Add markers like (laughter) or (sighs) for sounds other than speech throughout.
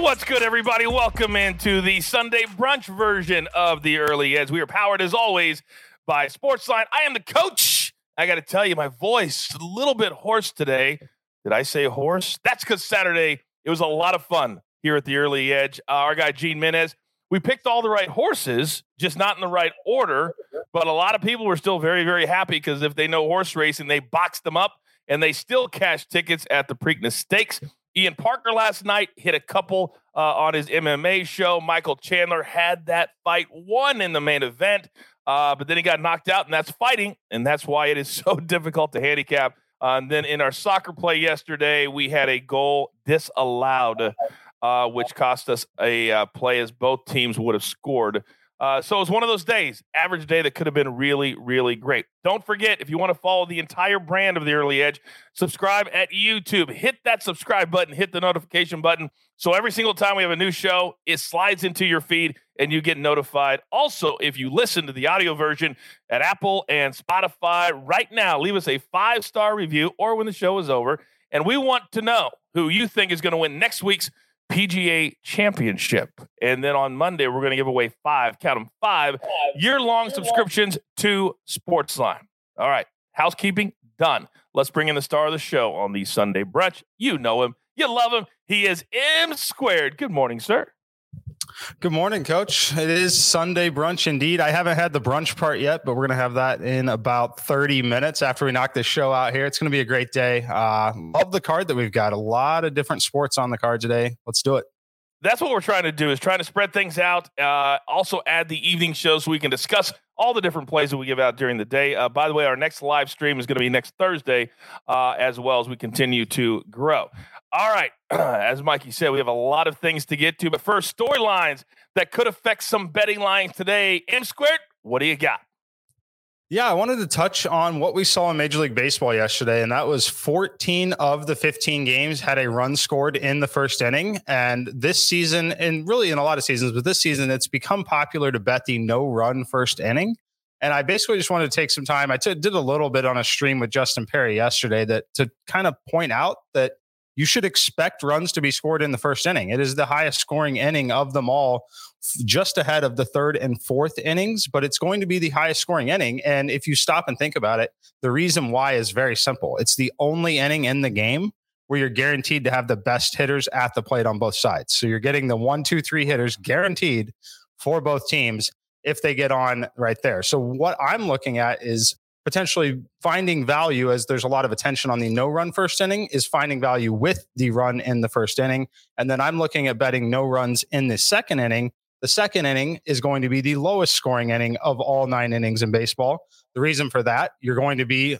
What's good, everybody? Welcome into the Sunday brunch version of the Early Edge. We are powered, as always, by Sportsline. I am the coach. I got to tell you, my voice a little bit hoarse today. Did I say hoarse? That's because Saturday it was a lot of fun here at the Early Edge. Uh, our guy Gene Menez. We picked all the right horses, just not in the right order. But a lot of people were still very, very happy because if they know horse racing, they boxed them up and they still cash tickets at the Preakness Stakes. Ian Parker last night hit a couple uh, on his MMA show. Michael Chandler had that fight won in the main event, uh, but then he got knocked out, and that's fighting, and that's why it is (laughs) so difficult to handicap. Uh, and then in our soccer play yesterday, we had a goal disallowed, uh, which cost us a uh, play as both teams would have scored. Uh, so it was one of those days, average day that could have been really, really great. Don't forget, if you want to follow the entire brand of the Early Edge, subscribe at YouTube. Hit that subscribe button, hit the notification button. So every single time we have a new show, it slides into your feed and you get notified. Also, if you listen to the audio version at Apple and Spotify right now, leave us a five star review or when the show is over. And we want to know who you think is going to win next week's PGA Championship. And then on Monday, we're going to give away five, count them five, year long subscriptions to Sportsline. All right, housekeeping done. Let's bring in the star of the show on the Sunday brunch. You know him, you love him. He is M squared. Good morning, sir. Good morning, Coach. It is Sunday brunch indeed. I haven't had the brunch part yet, but we're going to have that in about 30 minutes after we knock this show out here. It's going to be a great day. Uh, love the card that we've got. A lot of different sports on the card today. Let's do it. That's what we're trying to do is trying to spread things out. Uh, also add the evening show so we can discuss all the different plays that we give out during the day. Uh, by the way, our next live stream is going to be next Thursday, uh, as well as we continue to grow. All right. (clears throat) As Mikey said, we have a lot of things to get to. But first, storylines that could affect some betting lines today. M squared, what do you got? Yeah, I wanted to touch on what we saw in Major League Baseball yesterday, and that was 14 of the 15 games had a run scored in the first inning. And this season, and really in a lot of seasons, but this season, it's become popular to bet the no run first inning. And I basically just wanted to take some time. I t- did a little bit on a stream with Justin Perry yesterday that to kind of point out that you should expect runs to be scored in the first inning. It is the highest scoring inning of them all, just ahead of the third and fourth innings, but it's going to be the highest scoring inning. And if you stop and think about it, the reason why is very simple. It's the only inning in the game where you're guaranteed to have the best hitters at the plate on both sides. So you're getting the one, two, three hitters guaranteed for both teams if they get on right there. So what I'm looking at is potentially finding value as there's a lot of attention on the no run first inning is finding value with the run in the first inning. And then I'm looking at betting no runs in the second inning. The second inning is going to be the lowest scoring inning of all nine innings in baseball. The reason for that, you're going to be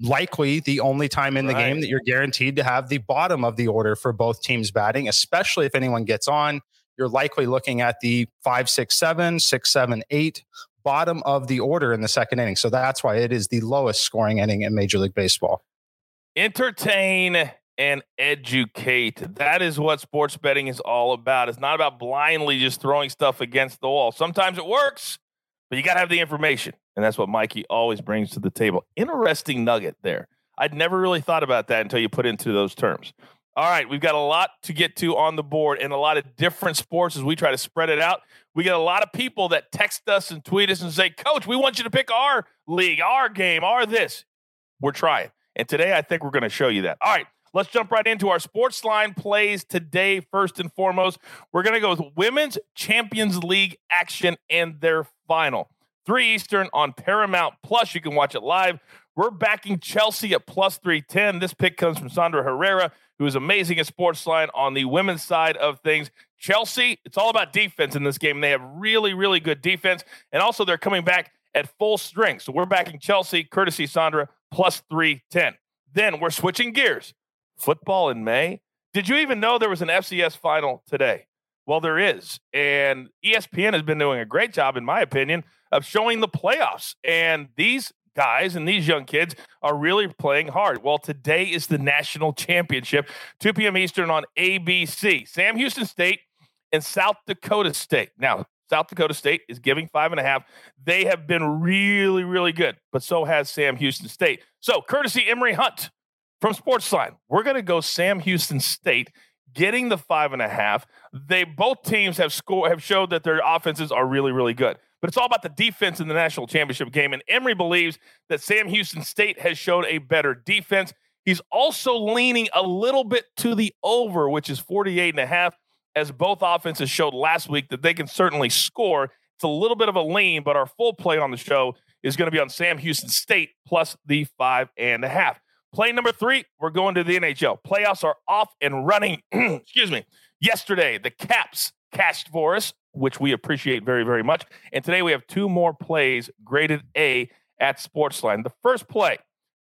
likely the only time in the game that you're guaranteed to have the bottom of the order for both teams batting, especially if anyone gets on. You're likely looking at the five, six, seven, six, seven, eight bottom of the order in the second inning. So that's why it is the lowest scoring inning in Major League Baseball. Entertain and educate. That is what sports betting is all about. It's not about blindly just throwing stuff against the wall. Sometimes it works, but you got to have the information. And that's what Mikey always brings to the table. Interesting nugget there. I'd never really thought about that until you put into those terms. All right, we've got a lot to get to on the board and a lot of different sports as we try to spread it out. We get a lot of people that text us and tweet us and say, Coach, we want you to pick our league, our game, our this. We're trying. And today I think we're going to show you that. All right, let's jump right into our sports line plays today. First and foremost, we're going to go with Women's Champions League action and their final. 3 Eastern on Paramount Plus. You can watch it live. We're backing Chelsea at plus 310. This pick comes from Sandra Herrera who is amazing at Sportsline on the women's side of things. Chelsea, it's all about defense in this game. They have really, really good defense. And also, they're coming back at full strength. So we're backing Chelsea, courtesy Sandra, plus 310. Then we're switching gears. Football in May. Did you even know there was an FCS final today? Well, there is. And ESPN has been doing a great job, in my opinion, of showing the playoffs. And these guys and these young kids are really playing hard. Well, today is the national championship, 2 p.m. Eastern on ABC. Sam Houston State and South Dakota State. Now, South Dakota State is giving five and a half. They have been really, really good, but so has Sam Houston State. So, courtesy Emory Hunt from Sportsline, we're going to go Sam Houston State getting the five and a half. They both teams have score have showed that their offenses are really, really good. But it's all about the defense in the national championship game. And Emory believes that Sam Houston State has shown a better defense. He's also leaning a little bit to the over, which is 48 and a half, as both offenses showed last week that they can certainly score. It's a little bit of a lean, but our full play on the show is going to be on Sam Houston State plus the five and a half. Play number three, we're going to the NHL. Playoffs are off and running. (clears throat) Excuse me. Yesterday, the Caps cashed for us, which we appreciate very, very much. And today we have two more plays graded A at Sportsline. The first play,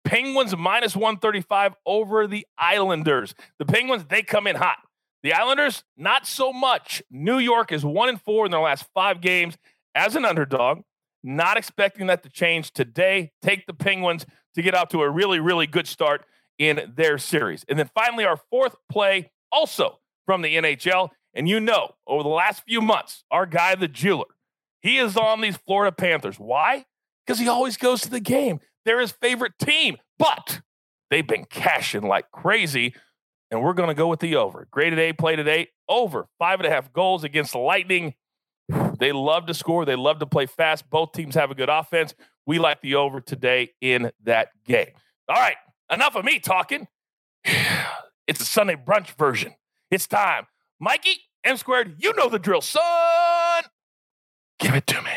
Penguins minus 135 over the Islanders. The Penguins, they come in hot. The Islanders, not so much. New York is one and four in their last five games as an underdog. Not expecting that to change today. Take the Penguins to get out to a really, really good start in their series. And then finally, our fourth play, also from the NHL. And you know, over the last few months, our guy, the jeweler, he is on these Florida Panthers. Why? Because he always goes to the game. They're his favorite team, but they've been cashing like crazy. And we're going to go with the over. Graded A play today, over five and a half goals against the Lightning. They love to score. They love to play fast. Both teams have a good offense. We like the over today in that game. All right, enough of me talking. (sighs) It's a Sunday brunch version. It's time. Mikey, M squared, you know the drill, son. Give it to me.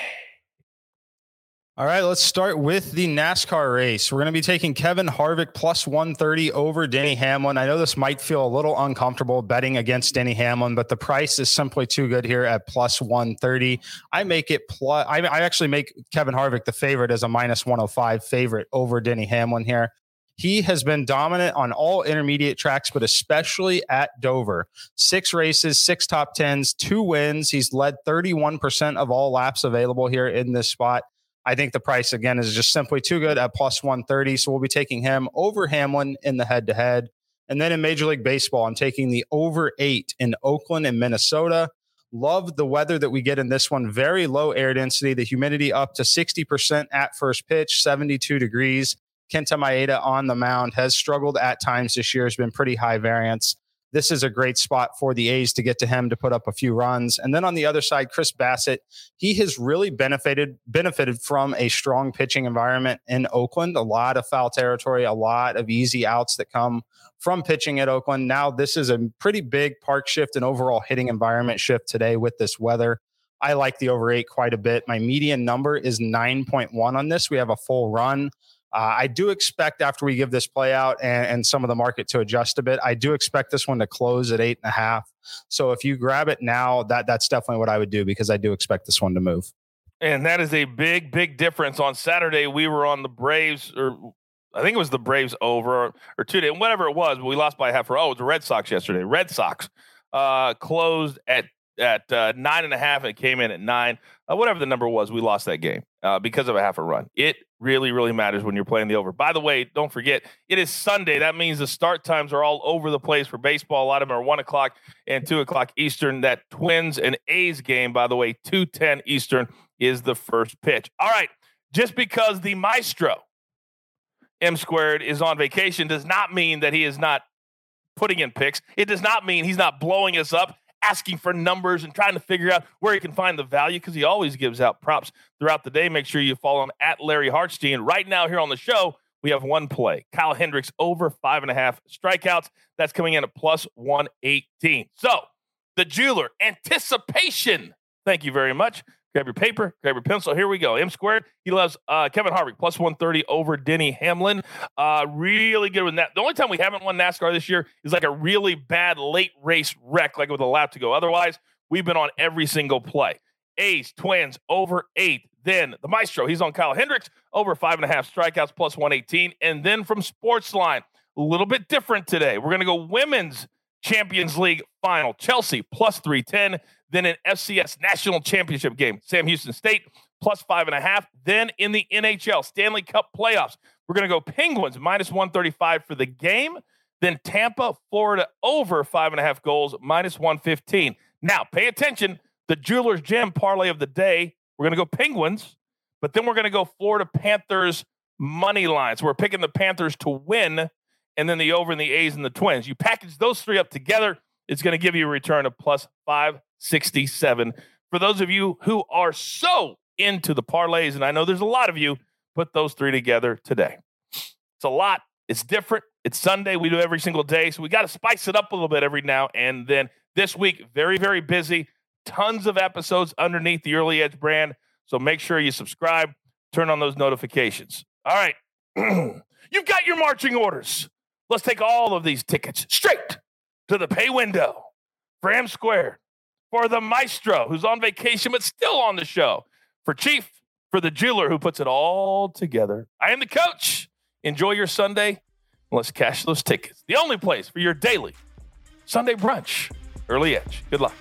All right, let's start with the NASCAR race. We're going to be taking Kevin Harvick plus 130 over Denny Hamlin. I know this might feel a little uncomfortable betting against Denny Hamlin, but the price is simply too good here at plus 130. I make it plus, I, I actually make Kevin Harvick the favorite as a minus 105 favorite over Denny Hamlin here. He has been dominant on all intermediate tracks, but especially at Dover. Six races, six top tens, two wins. He's led 31% of all laps available here in this spot. I think the price again is just simply too good at plus 130. So we'll be taking him over Hamlin in the head to head. And then in Major League Baseball, I'm taking the over eight in Oakland and Minnesota. Love the weather that we get in this one. Very low air density, the humidity up to 60% at first pitch, 72 degrees. Kenta Maeda on the mound has struggled at times this year, has been pretty high variance this is a great spot for the A's to get to him to put up a few runs. And then on the other side, Chris Bassitt, he has really benefited benefited from a strong pitching environment in Oakland. A lot of foul territory, a lot of easy outs that come from pitching at Oakland. Now this is a pretty big park shift and overall hitting environment shift today with this weather. I like the over eight quite a bit. My median number is 9.1 on this. We have a full run. Uh, I do expect after we give this play out and, and, some of the market to adjust a bit, I do expect this one to close at eight and a half. So if you grab it now, that that's definitely what I would do because I do expect this one to move. And that is a big, big difference. On Saturday, we were on the Braves, or I think it was the Braves over, or, or two days, whatever it was. But we lost by half. Or oh, it was the Red Sox yesterday. Red Sox uh, closed at at uh, nine and a half and it came in at nine. Uh, whatever the number was, we lost that game uh, because of a half a run. It really, really matters when you're playing the over. By the way, don't forget, it is Sunday. That means the start times are all over the place for baseball. A lot of them are one o'clock and two o'clock Eastern. That Twins and A's game, by the way, 210 Eastern is the first pitch. All right. Just because the maestro M squared is on vacation does not mean that he is not putting in picks. It does not mean he's not blowing us up asking for numbers and trying to figure out where he can find the value because he always gives out props throughout the day. Make sure you follow him at Larry Hartstein. Right now, here on the show, we have one play Kyle Hendricks over five and a half strikeouts. That's coming in at plus 118. So, the jeweler, anticipation. Thank you very much. Grab your paper, grab your pencil. Here we go. M squared. He loves uh, Kevin Harvick plus 130 over Denny Hamlin. Uh, really good with that. The only time we haven't won NASCAR this year is like a really bad late race wreck, like with a lap to go. Otherwise, we've been on every single play. A's, Twins over eight. Then the Maestro, he's on Kyle Hendricks over five and a half strikeouts plus 118. And then from Sportsline, a little bit different today. We're going to go women's Champions League final. Chelsea plus 310. Then an FCS national championship game. Sam Houston State plus five and a half. Then in the NHL Stanley Cup playoffs, we're going to go Penguins minus 135 for the game. Then Tampa, Florida over five and a half goals, minus 115. Now, pay attention. The Jeweler's Gem parlay of the day. We're going to go Penguins, but then we're going to go Florida Panthers money lines. We're picking the Panthers to win and then the over and the A's and the Twins. You package those three up together, it's going to give you a return of plus 567. For those of you who are so into the parlays, and I know there's a lot of you, put those three together today. It's a lot. It's different. It's Sunday. We do every single day. So we got to spice it up a little bit every now and then. This week, very, very busy. Tons of episodes underneath the Early Edge brand. So make sure you subscribe, turn on those notifications. All right. (clears throat) You've got your marching orders. Let's take all of these tickets straight to the pay window for M for the maestro who's on vacation but still on the show, for Chief, for the jeweler who puts it all together. I am the coach. Enjoy your Sunday. Let's cash those tickets. The only place for your daily Sunday brunch. Early Edge. Good luck.